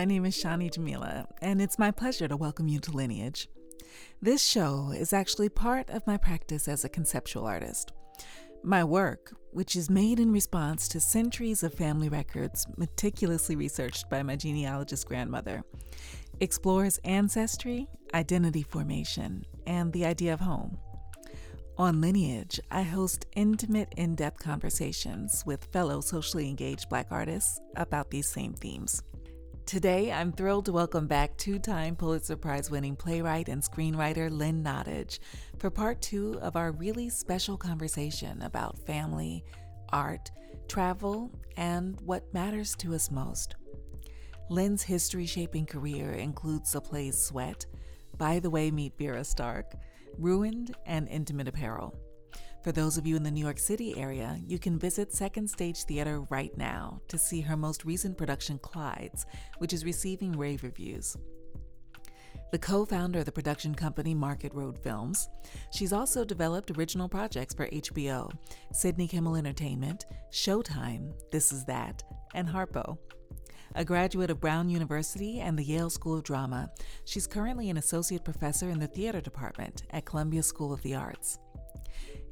My name is Shani Jamila, and it's my pleasure to welcome you to Lineage. This show is actually part of my practice as a conceptual artist. My work, which is made in response to centuries of family records meticulously researched by my genealogist grandmother, explores ancestry, identity formation, and the idea of home. On Lineage, I host intimate, in depth conversations with fellow socially engaged Black artists about these same themes. Today, I'm thrilled to welcome back two time Pulitzer Prize winning playwright and screenwriter Lynn Nottage for part two of our really special conversation about family, art, travel, and what matters to us most. Lynn's history shaping career includes the plays Sweat, By the Way Meet Vera Stark, Ruined, and Intimate Apparel. For those of you in the New York City area, you can visit Second Stage Theater right now to see her most recent production, Clyde's, which is receiving rave reviews. The co founder of the production company Market Road Films, she's also developed original projects for HBO, Sidney Kimmel Entertainment, Showtime, This Is That, and Harpo. A graduate of Brown University and the Yale School of Drama, she's currently an associate professor in the theater department at Columbia School of the Arts.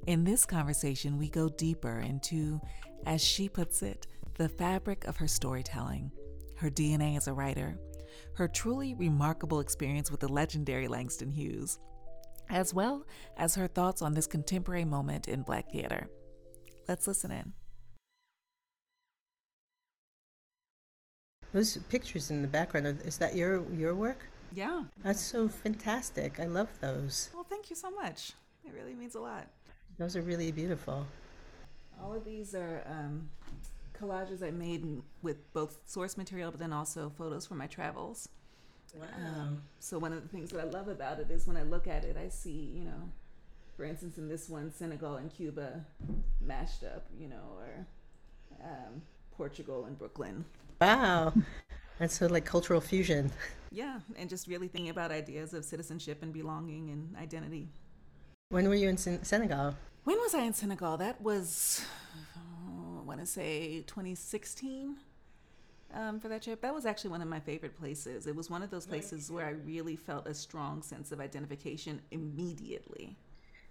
In this conversation, we go deeper into, as she puts it, the fabric of her storytelling, her DNA as a writer, her truly remarkable experience with the legendary Langston Hughes, as well as her thoughts on this contemporary moment in Black theater. Let's listen in. Those pictures in the background, is that your your work? Yeah. That's so fantastic. I love those. Well, thank you so much. It really means a lot. Those are really beautiful. All of these are um, collages I made with both source material, but then also photos from my travels. Wow. Um, so one of the things that I love about it is when I look at it, I see, you know, for instance, in this one, Senegal and Cuba mashed up, you know, or um, Portugal and Brooklyn. Wow. That's so like cultural fusion. Yeah, and just really thinking about ideas of citizenship and belonging and identity. When were you in Sen- Senegal? When was I in Senegal? That was, oh, I want to say 2016 um, for that trip. That was actually one of my favorite places. It was one of those places where I really felt a strong sense of identification immediately.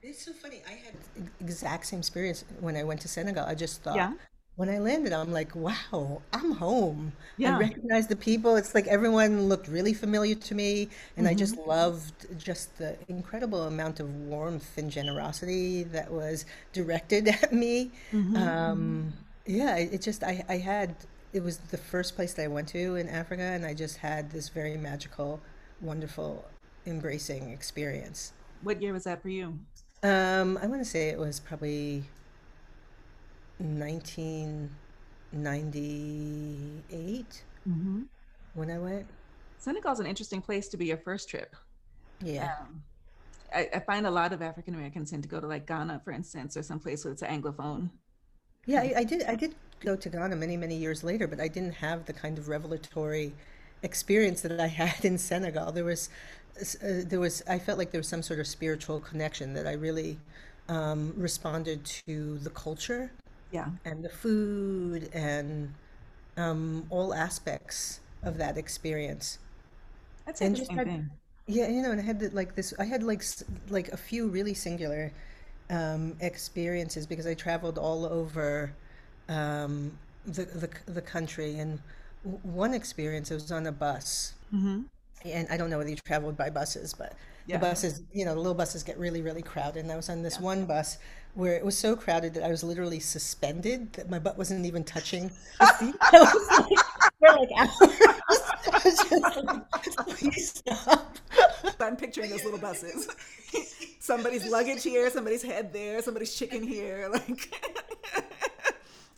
It's so funny. I had exact same experience when I went to Senegal. I just thought, Yeah. When I landed, I'm like, wow, I'm home. I Yeah. recognized the people. It's like everyone looked really familiar to me. And I just loved just the incredible amount of warmth and generosity that was directed at me. Um, yeah, it, it just, I, I had, it was the first place that I went to in Africa. And I just had this very magical, wonderful, embracing experience. What year was that for you? Um, I want to say it was probably 1998 Mm-hmm. when I went. Senegal's an interesting place to be your first trip. Yeah. Um, I, I find a lot of African Americans tend to go to like Ghana, for instance, or someplace where it's anglophone. Yeah, I, I did I did go to Ghana many, many years later, but I didn't have the kind of revelatory experience that I had in Senegal. There was uh, there was I felt like there was some sort of spiritual connection that I really um, responded to the culture Yeah. and the food and um, all aspects of that experience. And the had thing. Yeah, you know, and I had like this. I had like like a few really singular um, experiences because I traveled all over um, the, the the country. And one experience, I was on a bus, Mm-hmm. and I don't know whether you traveled by buses, but the buses, you know, the little buses get really, really crowded. And I was on this one bus where it was so crowded that I was literally suspended, that my butt wasn't even touching the seat. I was like, for like hours. I was just like, please stop. I'm picturing those little buses. somebody's luggage here, somebody's head there, somebody's chicken here. Like,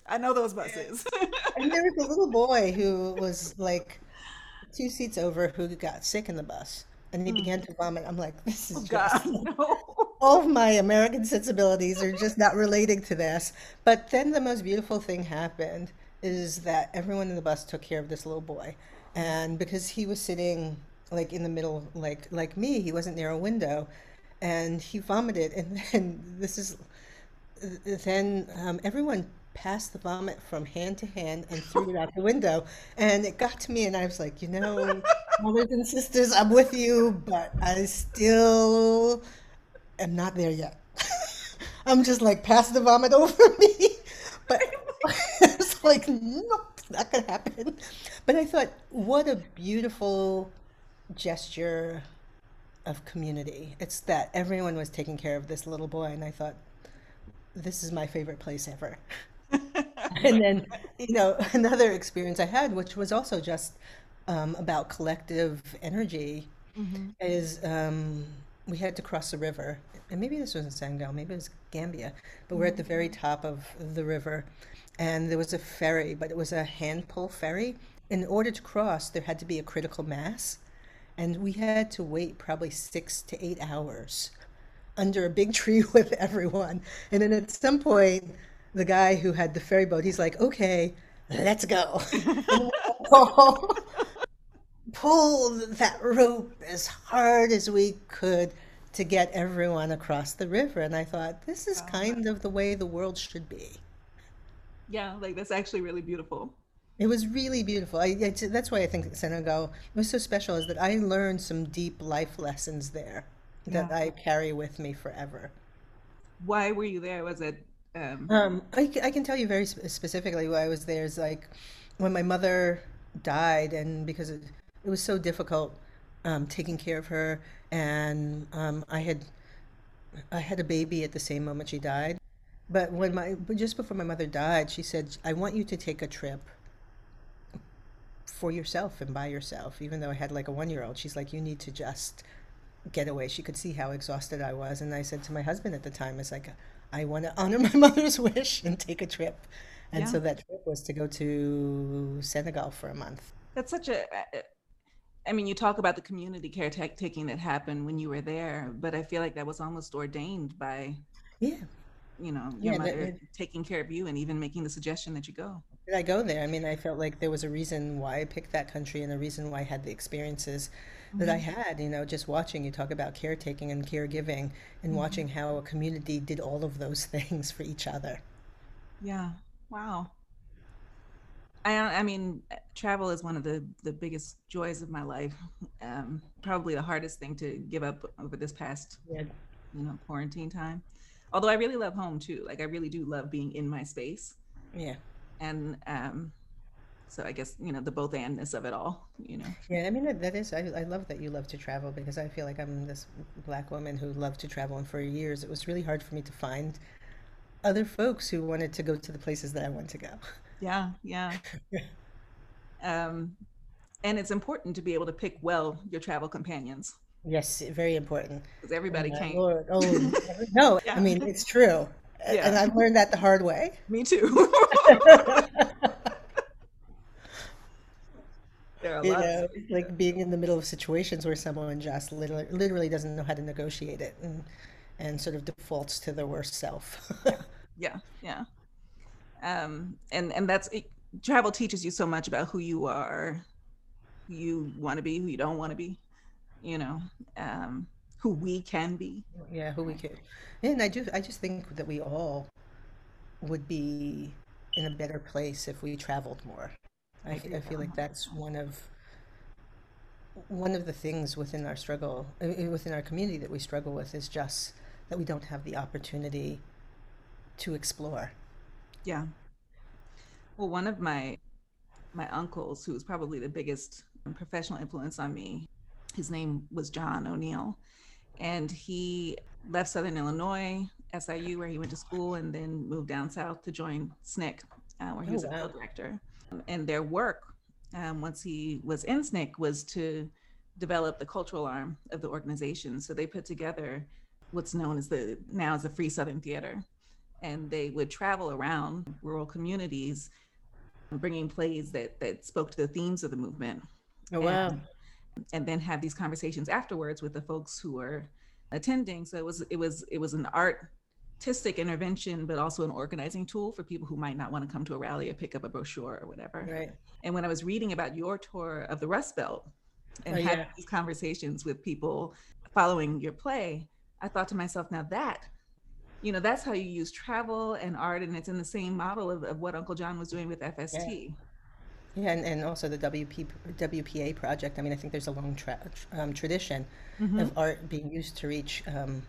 I know those buses. And there was a little boy who was like two seats over who got sick in the bus. And he began to vomit. I'm like, this is Oh just God, no. all of my American sensibilities are just not relating to this. But then the most beautiful thing happened is that everyone in the bus took care of this little boy. And because he was sitting like in the middle, like like me, he wasn't near a window, and he vomited. And then this is then um, everyone passed the vomit from hand to hand and threw it out the window. And it got to me, and I was like, you know, brothers and sisters, I'm with you, but I still am not there yet. I'm just like, pass the vomit over me. But it's like, nope, not gonna happen. But I thought, what a beautiful gesture of community. It's that everyone was taking care of this little boy, and I thought, this is my favorite place ever. and then, you know, another experience I had, which was also just um, about collective energy, mm-hmm. is um, we had to cross the river. And maybe this wasn't Senegal, maybe it was Gambia, but mm-hmm. we're at the very mm-hmm. top of the river. And there was a ferry, but it was a hand pull ferry. In order to cross, there had to be a critical mass. And we had to wait probably six to eight hours under a big tree with everyone. And then at some point, the guy who had the ferry boat, he's like, okay, let's go. pull that rope as hard as we could to get everyone across the river. And I thought, this is uh-huh. kind of the way the world should be. Yeah, like that's actually really beautiful. It was really beautiful. I, that's why I think Senegal was so special, is that I learned some deep life lessons there that yeah. I carry with me forever. Why were you there? Was it? Um... Um, I, I can tell you very specifically why I was there. Is like when my mother died, and because it, it was so difficult um, taking care of her, and um, I had I had a baby at the same moment she died. But when my just before my mother died, she said, "I want you to take a trip." for yourself and by yourself even though i had like a one year old she's like you need to just get away. She could see how exhausted I was. And I said to my husband at the time, it's like, I want to honor my mother's wish and take a trip. And yeah. so that trip was to go to Senegal for a month. That's such a, uh, I mean, you talk about the community caretaking that happened when you were there, but I feel like that was almost ordained by, yeah, you know, your yeah, mother it, taking care of you and even making the suggestion that you go. Did I go there? I mean, I felt like there was a reason why I picked that country and a reason why I had the experiences that I mm-hmm. had, you know, just watching you talk about caretaking and caregiving and mm-hmm. watching how a community did all of those things for each other. Yeah. Wow. I, I mean, travel is one of the, the biggest joys of my life. Um, probably the hardest thing to give up over this past, yeah. you know, quarantine time. Although I really love home too. Like I really do love being in my space. Yeah. And um, so I guess you know the both andness of it all. You know. Yeah, I mean that is. I, I love that you love to travel because I feel like I'm this black woman who loved to travel, and for years it was really hard for me to find other folks who wanted to go to the places that I want to go. Yeah, yeah. um, and it's important to be able to pick well your travel companions. Yes, very important. Because everybody can't. Lord, oh no! yeah. I mean it's true, yeah. and I've learned that the hard way. Me too. You know, like being in the middle of situations where someone just literally, literally doesn't know how to negotiate it and and sort of defaults to their worst self. yeah, yeah. Um, and and that's it, travel teaches you so much about who you are, who you want to be, who you don't want to be. You know, um, who we can be. Yeah, who we can. And I do. I just think that we all would be in a better place if we traveled more. I, I feel like that's one of one of the things within our struggle within our community that we struggle with is just that we don't have the opportunity to explore. Yeah. Well one of my my uncles who was probably the biggest professional influence on me his name was john o'neal and he left southern illinois siu where he went to school and then moved down south to join SNCC uh, where he oh, was wow. a field director and their work um, once he was in SNCC was to develop the cultural arm of the organization. So they put together what's known as the now as the Free Southern Theater, and they would travel around rural communities, bringing plays that that spoke to the themes of the movement. Oh wow! And, and then have these conversations afterwards with the folks who were attending. So it was it was it was an art artistic intervention, but also an organizing tool for people who might not want to come to a rally or pick up a brochure or whatever. Right. And when I was reading about your tour of the Rust Belt and oh, having yeah. these conversations with people following your play, I thought to myself, now that you know that's how you use travel and art and it's in the same model of, of what uncle john was doing with fst yeah. Yeah, and, and also the WP, WPA project. I mean, I think there's a long tra- um, tradition mm-hmm. of art being used to reach um,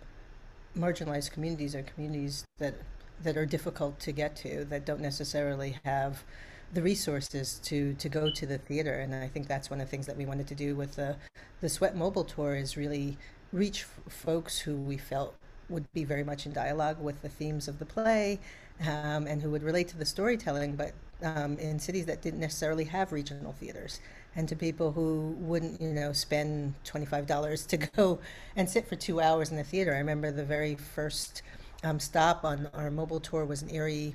marginalized communities or communities that that are difficult to get to, that don't necessarily have the resources to to go to the theater. And I think that's one of the things that we wanted to do with the the Sweat Mobile Tour is really reach folks who we felt would be very much in dialogue with the themes of the play um, and who would relate to the storytelling, but um, in cities that didn't necessarily have regional theaters. And to people who wouldn't, you know, spend $25 to go and sit for two hours in the theater. I remember the very first um, stop on our mobile tour was in Erie,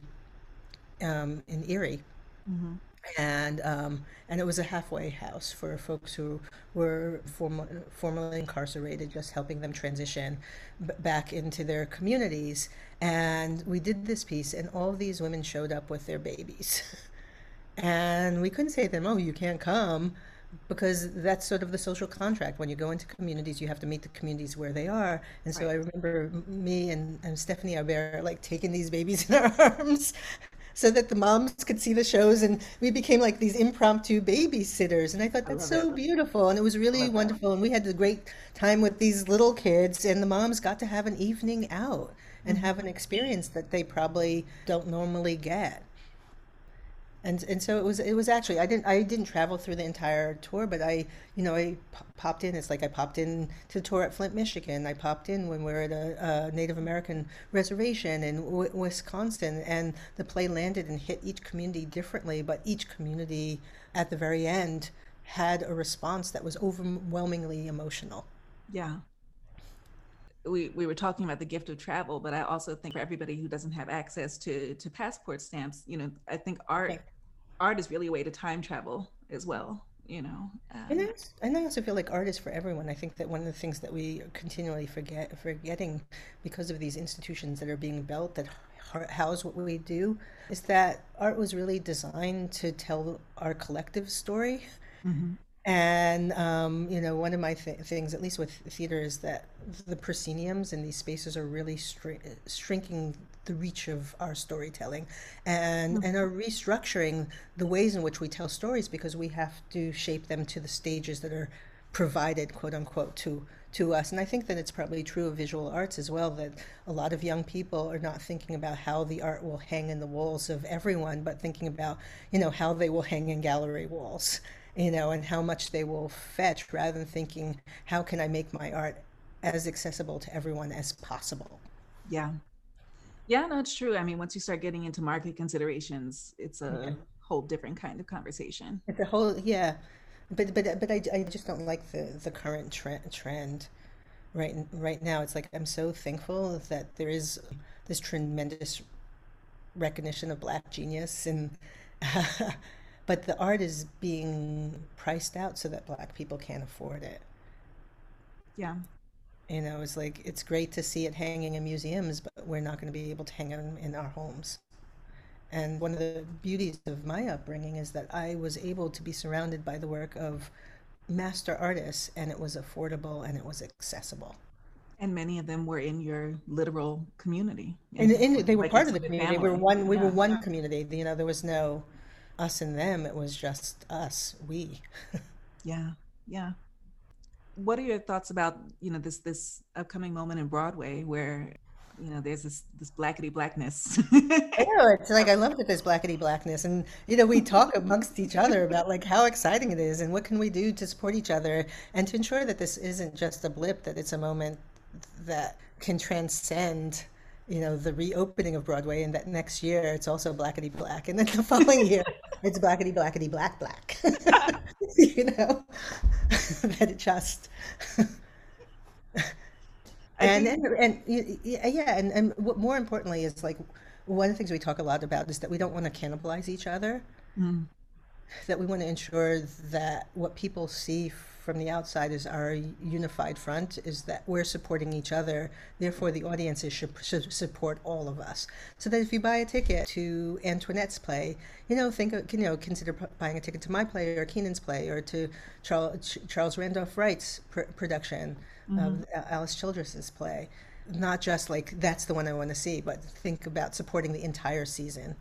um, in Erie. Mm-hmm and um, and it was a halfway house for folks who were form- formerly incarcerated, just helping them transition b- back into their communities. And we did this piece, and all of these women showed up with their babies, and we couldn't say to them, "Oh, you can't come." Because that's sort of the social contract. When you go into communities, you have to meet the communities where they are. And so right. I remember me and, and Stephanie Albert like taking these babies in our arms so that the moms could see the shows and we became like these impromptu babysitters and i thought that's I so that. beautiful and it was really wonderful and we had a great time with these little kids and the moms got to have an evening out and mm-hmm. have an experience that they probably don't normally get and and so it was it was actually I didn't I didn't travel through the entire tour, but I you know I popped in. It's like I popped in to the tour at Flint, Michigan. I popped in when we were at a, a Native American reservation in w- Wisconsin, and the play landed and hit each community differently. But each community at the very end had a response that was overwhelmingly emotional. Yeah. We, we were talking about the gift of travel, but I also think for everybody who doesn't have access to to passport stamps, you know, I think art art is really a way to time travel as well you know um, and, I, and I also feel like art is for everyone i think that one of the things that we continually forget forgetting because of these institutions that are being built that house what we do is that art was really designed to tell our collective story mm-hmm. And um, you know, one of my th- things, at least with theater, is that the prosceniums and these spaces are really stri- shrinking the reach of our storytelling, and mm-hmm. and are restructuring the ways in which we tell stories because we have to shape them to the stages that are provided, quote unquote, to to us. And I think that it's probably true of visual arts as well. That a lot of young people are not thinking about how the art will hang in the walls of everyone, but thinking about you know how they will hang in gallery walls you know, and how much they will fetch rather than thinking, how can I make my art as accessible to everyone as possible? Yeah. Yeah, no, it's true. I mean, once you start getting into market considerations, it's a yeah. whole different kind of conversation. It's a whole, yeah. But but but I, I just don't like the the current trend trend right right now. It's like I'm so thankful that there is this tremendous recognition of black genius and but the art is being priced out so that black people can't afford it yeah you know it's like it's great to see it hanging in museums but we're not going to be able to hang it in our homes and one of the beauties of my upbringing is that i was able to be surrounded by the work of master artists and it was affordable and it was accessible and many of them were in your literal community and, and they were like part of the community family. we were one we yeah. were one community you know there was no us and them. It was just us, we. yeah, yeah. What are your thoughts about you know this this upcoming moment in Broadway where you know there's this this blackety blackness I know it's like I love that there's blackety blackness and you know we talk amongst each other about like how exciting it is and what can we do to support each other and to ensure that this isn't just a blip that it's a moment that can transcend you know the reopening of Broadway, and that next year it's also blackety black, and then the following year it's blackety blackety black black. you know that it just. and, and and yeah, and and what more importantly is like one of the things we talk a lot about is that we don't want to cannibalize each other. Mm. That we want to ensure that what people see from the outside is our unified front is that we're supporting each other. Therefore, the audiences should, should support all of us. So that if you buy a ticket to Antoinette's play, you know, think you know, consider buying a ticket to my play or Keenan's play or to Charles, Charles Randolph Wright's pr- production mm-hmm. of Alice Childress's play. not just like that's the one I want to see, but think about supporting the entire season.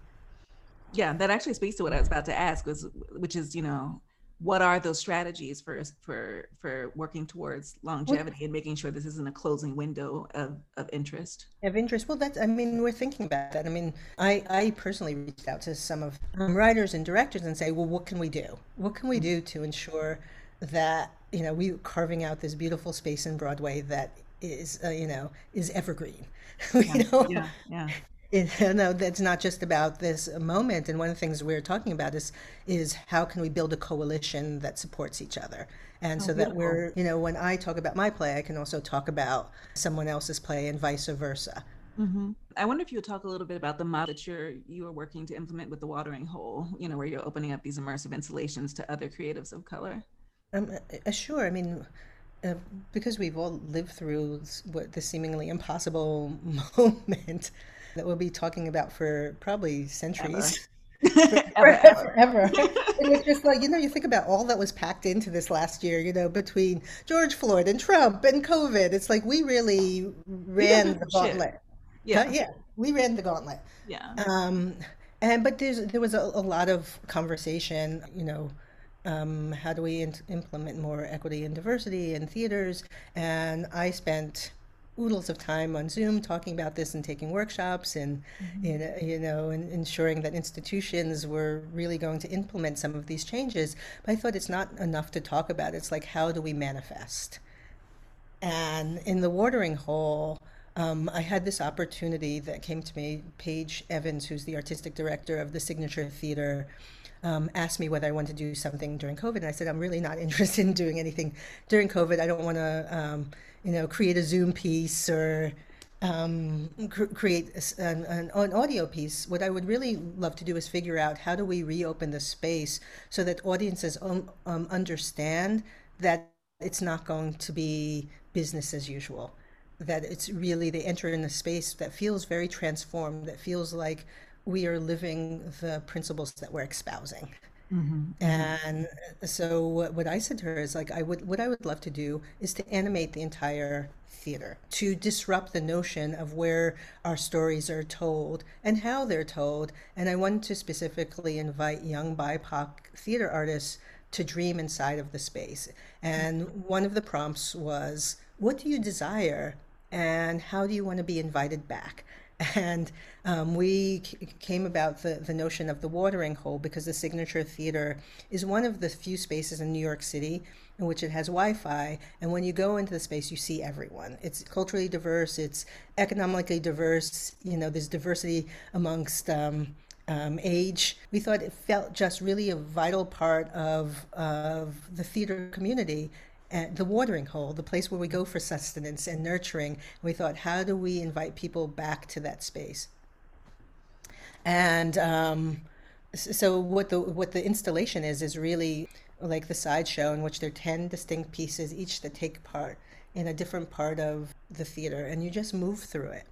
Yeah, that actually speaks to what I was about to ask, was which is, you know, what are those strategies for for for working towards longevity and making sure this isn't a closing window of, of interest? Of interest? Well that's i mean we're thinking about that. I mean i i personally reached out to some of um, writers and directors and say well what can we do? What can we do to ensure that you know we carving out this beautiful space in broadway that is uh, you know is evergreen? You yeah, know? yeah yeah you know that's not just about this moment. And one of the things we're talking about is is how can we build a coalition that supports each other? And oh, so that we're you know when i talk about my play i can also talk about someone else's play and vice versa. Mm-hmm. i wonder if you would talk a little bit about the model that you're you are working to implement with the watering hole you know where you're opening up these immersive installations to other creatives of color. Um, uh, sure. I mean uh, because we've all lived through what the seemingly impossible moment that we'll be talking about for probably centuries. Ever. ever, it was just like, you know, you think about all that was packed into this last year, you know, between George Floyd and Trump and COVID. It's like we really ran the gauntlet. Yeah. yeah. We ran the gauntlet. Yeah. Um, and, but there's, there was a, a lot of conversation, you know, um, how do we in- implement more equity and diversity in theaters? And I spent oodles of time on Zoom talking about this and taking workshops and mm-hmm. you know, you know and ensuring that institutions were really going to implement some of these changes. But I thought it's not enough to talk about. It's like how do we manifest? And in the watering hole, um, I had this opportunity that came to me. Paige Evans, who's the artistic director of the Signature Theater, um, asked me whether I wanted to do something during COVID, and I said I'm really not interested in doing anything during COVID. I don't want to. Um, you know, create a Zoom piece or um, cr- create an, an, an, audio piece. What I would really love to do is figure out how do we reopen the space so that audiences um, um, understand that it's not going to be business as usual. That it's really they enter in a space that feels very transformed. That feels like we are living the principles that we're espousing. Mm-hmm. And so what I said to her is like I would what I would love to do is to animate the entire theater to disrupt the notion of where our stories are told and how they're told. And I wanted to specifically invite young BIPOC theater artists to dream inside of the space. And one of the prompts was, what do you desire and how do you want to be invited back? And um, we came about the, the notion of the watering hole because the Signature Theater is one of the few spaces in New York City in which it has Wi Fi. And when you go into the space, you see everyone. It's culturally diverse, it's economically diverse, you know, there's diversity amongst. Um, um, age. We thought it felt just really a vital part of, of the theater community the watering hole, the place where we go for sustenance and nurturing. We thought, how do we invite people back to that space? And um, so, what the what the installation is is really like the sideshow, in which there are ten distinct pieces, each that take part in a different part of the theater, and you just move through it.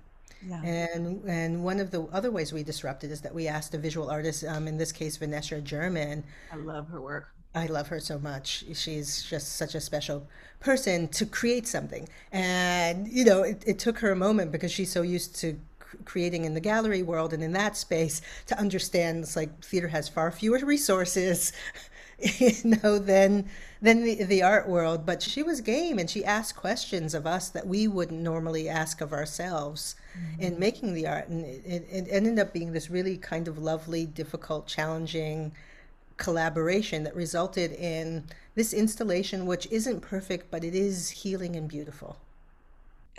Yeah. And and one of the other ways we disrupted is that we asked a visual artist, um, in this case Vanessa German. I love her work. I love her so much. She's just such a special person to create something. And, you know, it, it took her a moment because she's so used to creating in the gallery world and in that space to understand it's like theater has far fewer resources you know than than the, the art world but she was game and she asked questions of us that we wouldn't normally ask of ourselves mm-hmm. in making the art and it, it, it ended up being this really kind of lovely difficult challenging collaboration that resulted in this installation, which isn't perfect, but it is healing and beautiful.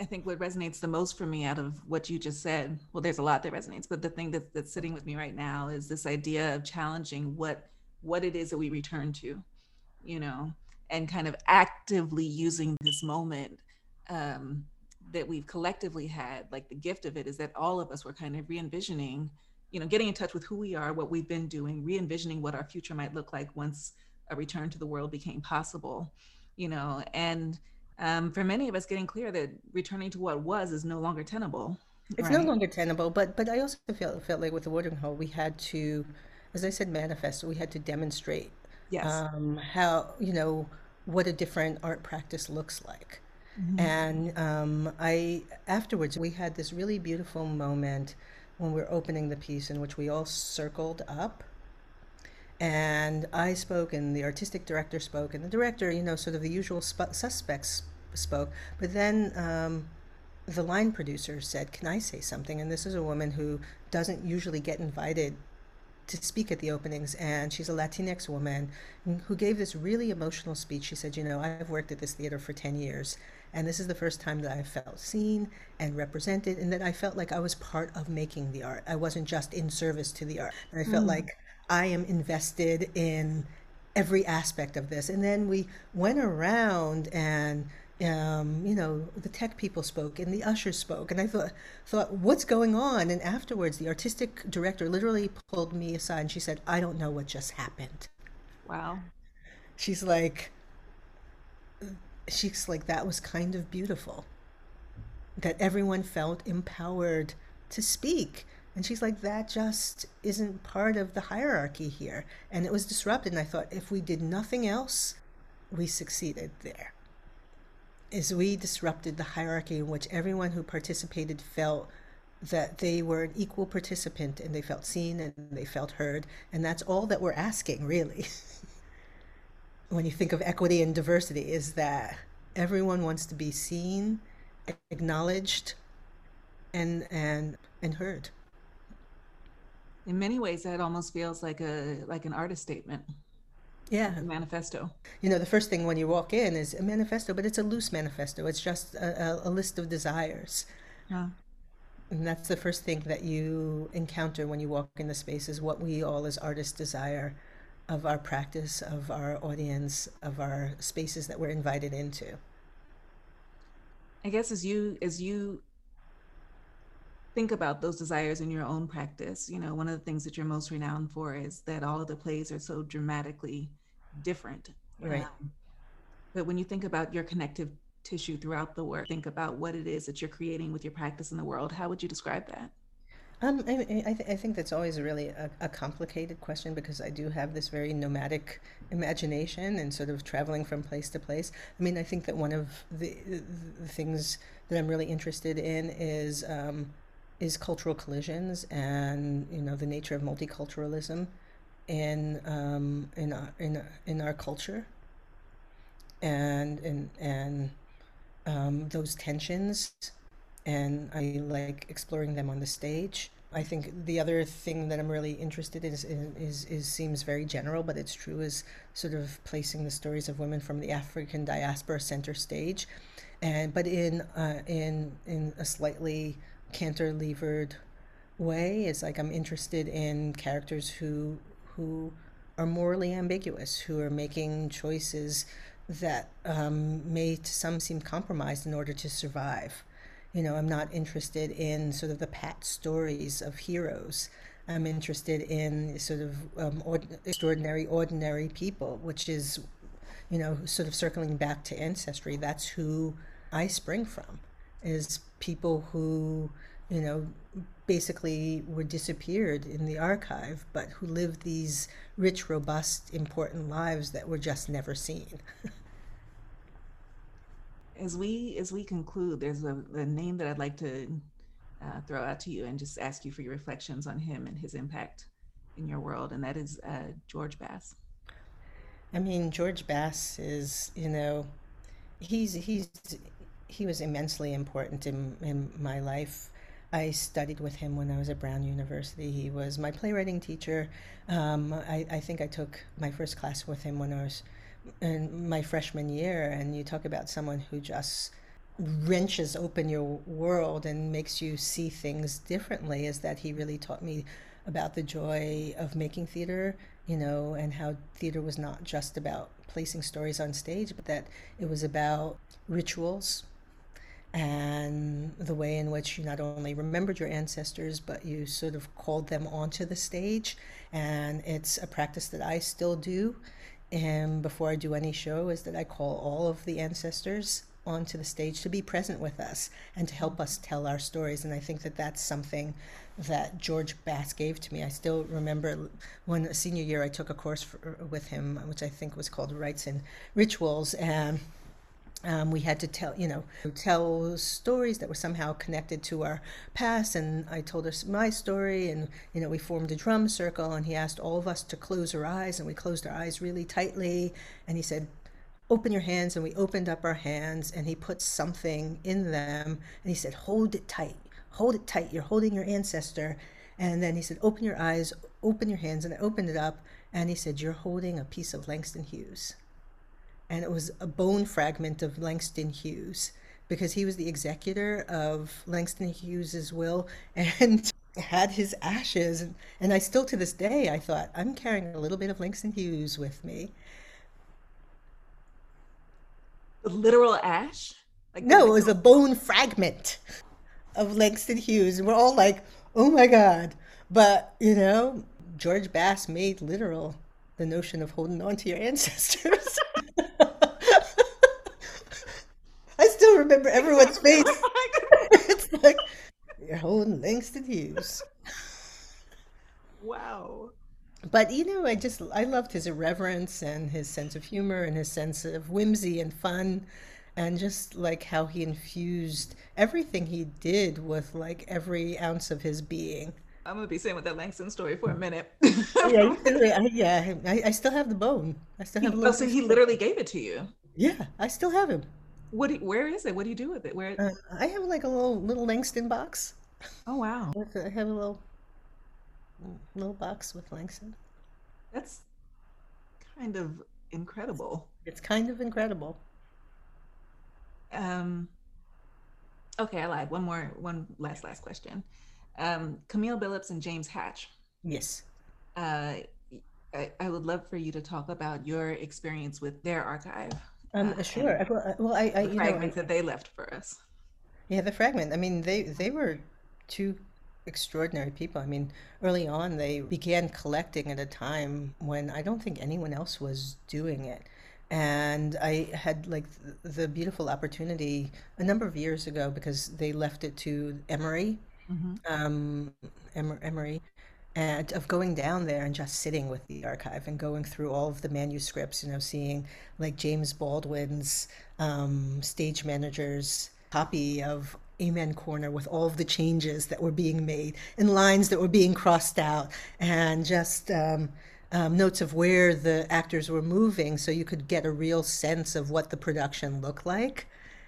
I think what resonates the most for me out of what you just said, well, there's a lot that resonates, but the thing that, that's sitting with me right now is this idea of challenging what what it is that we return to, you know, and kind of actively using this moment um, that we've collectively had. Like the gift of it is that all of us were kind of re-envisioning you know, getting in touch with who we are, what we've been doing, re-envisioning what our future might look like once a return to the world became possible, you know, and um, for many of us, getting clear that returning to what was is no longer tenable. It's right? no longer tenable, but but I also felt felt like with the watering hole, we had to, as I said, manifest. We had to demonstrate yes. um, how you know what a different art practice looks like. Mm-hmm. And um, I afterwards we had this really beautiful moment when we were opening the piece in which we all circled up. And I spoke, and the artistic director spoke, and the director, you know, sort of the usual sp- suspects spoke. But then um, the line producer said, Can I say something? And this is a woman who doesn't usually get invited to speak at the openings, and she's a Latinx woman who gave this really emotional speech. She said, You know, I've worked at this theater for 10 years, and this is the first time that I felt seen and represented, and that I felt like I was part of making the art. I wasn't just in service to the art. And I felt mm. like I am invested in every aspect of this. And then we went around and um, you know, the tech people spoke and the ushers spoke, and I thought, thought, what's going on? And afterwards, the artistic director literally pulled me aside and she said, "I don't know what just happened." Wow. She's like, she's like, that was kind of beautiful. That everyone felt empowered to speak. And she's like, that just isn't part of the hierarchy here. And it was disrupted. And I thought, if we did nothing else, we succeeded there is we disrupted the hierarchy in which everyone who participated felt that they were an equal participant and they felt seen and they felt heard. And that's all that we're asking, really. when you think of equity and diversity, is that everyone wants to be seen, acknowledged, and and and heard. In many ways, that almost feels like a like an artist statement yeah. Manifesto. You know the first thing when you walk in is a manifesto but it's a loose manifesto. It's just a, a, list of desires. Yeah and that's the first thing that you encounter when you walk in the space is what we all as artists desire of our practice of our audience of our spaces that we're invited into. I guess as you as you think about those desires in your own practice. You know, one of the things that you're most renowned for is that all of the plays are so dramatically different. Right. Um, but when you think about your connective tissue throughout the work, think about what it is that you're creating with your practice in the world. How would you describe that? Um, I, I, th- I, think that's always really a, a, complicated question because I do have this very nomadic imagination and sort of traveling from place to place. I mean, I think that one of the, the things that I'm really interested in is um, is cultural collisions and you know the nature of multiculturalism in um, in our, in in our culture and and and um, those tensions and I like exploring them on the stage. I think the other thing that I'm really interested in is, is, is seems very general, but it's true is sort of placing the stories of women from the African diaspora center stage, and but in uh, in in a slightly cantilevered way. It's like I'm interested in characters who who are morally ambiguous, who are making choices that um, may to some seem compromised in order to survive. You know, I'm not interested in sort of the pat stories of heroes. I'm interested in sort of um, extraordinary, ordinary people, which is, you know, sort of circling back to ancestry. That's who I spring from, is people who you know, basically were disappeared in the archive, but who lived these rich, robust, important lives that were just never seen. as we as we conclude, there's a, a name that I'd like to uh, throw out to you and just ask you for your reflections on him and his impact in your world, and that is uh, George Bass. I mean, George Bass is, you know, he's he's he was immensely important in in my life I studied with him when I was at Brown University. He was my playwriting teacher. Um, I, I, think I took my first class with him when I was in my freshman year. And you talk about someone who just wrenches open your world and makes you see things differently. Is that he really taught me about the joy of making theater, you know, and how theater was not just about placing stories on stage, but that it was about rituals and the way in which you not only remembered your ancestors, but you sort of called them onto the stage. And it's a practice that I still do. And before I do any show, is that I call all of the ancestors onto the stage to be present with us and to help us tell our stories. And I think that that's something that George Bass gave to me. I still remember when senior year I took a course for, with him, which I think was called Rites and Rituals. And um, we had to tell, you know, tell stories that were somehow connected to our past. And I told us my story, and you know, we formed a drum circle. And he asked all of us to close our eyes, and we closed our eyes really tightly. And he said, "Open your hands." And we opened up our hands, and he put something in them, and he said, "Hold it tight, hold it tight. You're holding your ancestor." And then he said, "Open your eyes, open your hands." And I opened it up, and he said, "You're holding a piece of Langston Hughes." And it was a bone fragment of Langston Hughes because he was the executor of Langston Hughes's will and had his ashes and, and I still to this day I thought I'm carrying a little bit of Langston Hughes with me. The literal ash? Like no, it was a bone fragment of Langston Hughes and we're all like, "Oh my god." But, you know, George Bass made literal the notion of holding on to your ancestors. I still remember everyone's oh face. it's like you're holding Langston Hughes. Wow. But you know, I just I loved his irreverence and his sense of humor and his sense of whimsy and fun and just like how he infused everything he did with like every ounce of his being. I'm gonna be sitting with that Langston story for a minute. yeah, yeah. I, I, still have the bone. I still have. Oh, so he literally gave it to you. Yeah, I still have him. What? Do where is it? What do you do with it? Where? Uh, I have like a little little Langston box. Oh wow! I have a little little box with Langston. That's kind of incredible. It's kind of incredible. Um. Okay, I lied. One more. One last last question um, Camille Billops and James Hatch. Yes. Uh, I, I, would love for you to talk about your experience with their archive. Um, uh, sure. Well, well, I, I the fragments know, that they left for us. Yeah, the fragment. I mean, they they were two extraordinary people. I mean, early on, they began collecting at a time when I don't think anyone else was doing it. And I had like the beautiful opportunity a number of years ago because they left it to Emory mm-hmm. um, Emory, and of going down there and just sitting with the archive and going through all of the manuscripts, you know, seeing like James Baldwin's um, stage manager's copy of Amen Corner with all of the changes that were being made and lines that were being crossed out and just um, um, notes of where the actors were moving so you could get a real sense of what the production looked like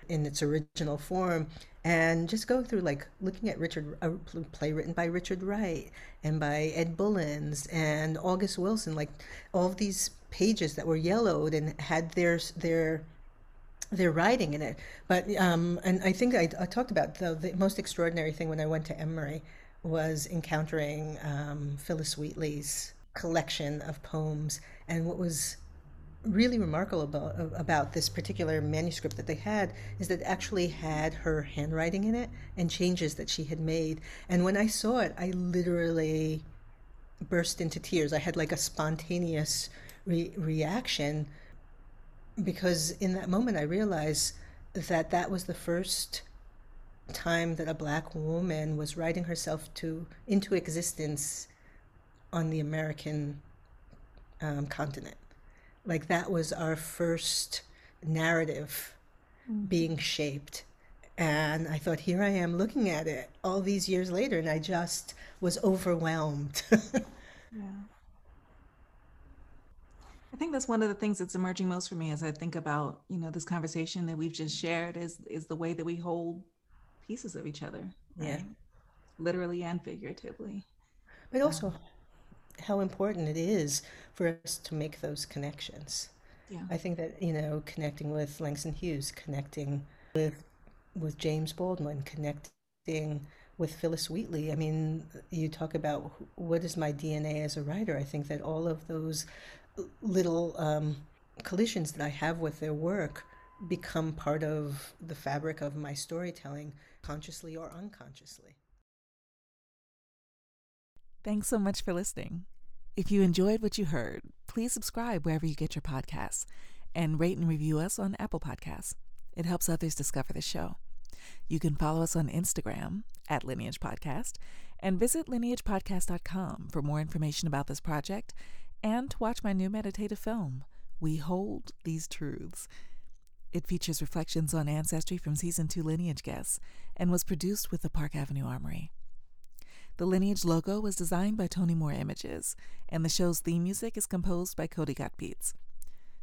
in its original form and just go through like looking at Richard a play written by Richard Wright and by Ed Bullins and August Wilson like all of these pages that were yellowed and had their their their writing in it. But um and I think I, I talked about the, the most extraordinary thing when I went to Emory was encountering um, Phillis Wheatley's collection of poems and what was really remarkable about, about this particular manuscript that they had is that it actually had her handwriting in it and changes that she had made. And when I saw it, I literally burst into tears. I had like a spontaneous re- reaction because in that moment I realized that that was the first time that a black woman was writing herself to into existence on the American um, continent like that was our first narrative mm. being shaped. And i thought here i am looking at it all these years later and i just was overwhelmed. Yeah. I think that's one of the things that's emerging most for me as i think about you know this conversation that we've just shared is is the way that we hold pieces of each other right? yeah literally and figuratively. But also how important it is for us to make those connections. Yeah. I think that you know, connecting with Langston Hughes, connecting with with James Baldwin, connecting with Phillis Wheatley. I mean, you talk about what is my DNA as a writer. I think that all of those little um, collisions that I have with their work become part of the fabric of my storytelling, consciously or unconsciously. Thanks so much for listening. If you enjoyed what you heard, please subscribe wherever you get your podcasts and rate and review us on Apple Podcasts. It helps others discover the show. You can follow us on Instagram at Lineage Podcast and visit lineagepodcast.com for more information about this project and to watch my new meditative film, We Hold These Truths. It features reflections on ancestry from season two lineage guests and was produced with the Park Avenue Armory. The lineage logo was designed by Tony Moore Images, and the show's theme music is composed by Cody Got Beats.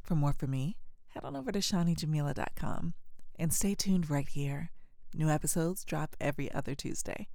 For more from me, head on over to ShaniJamila.com and stay tuned right here. New episodes drop every other Tuesday.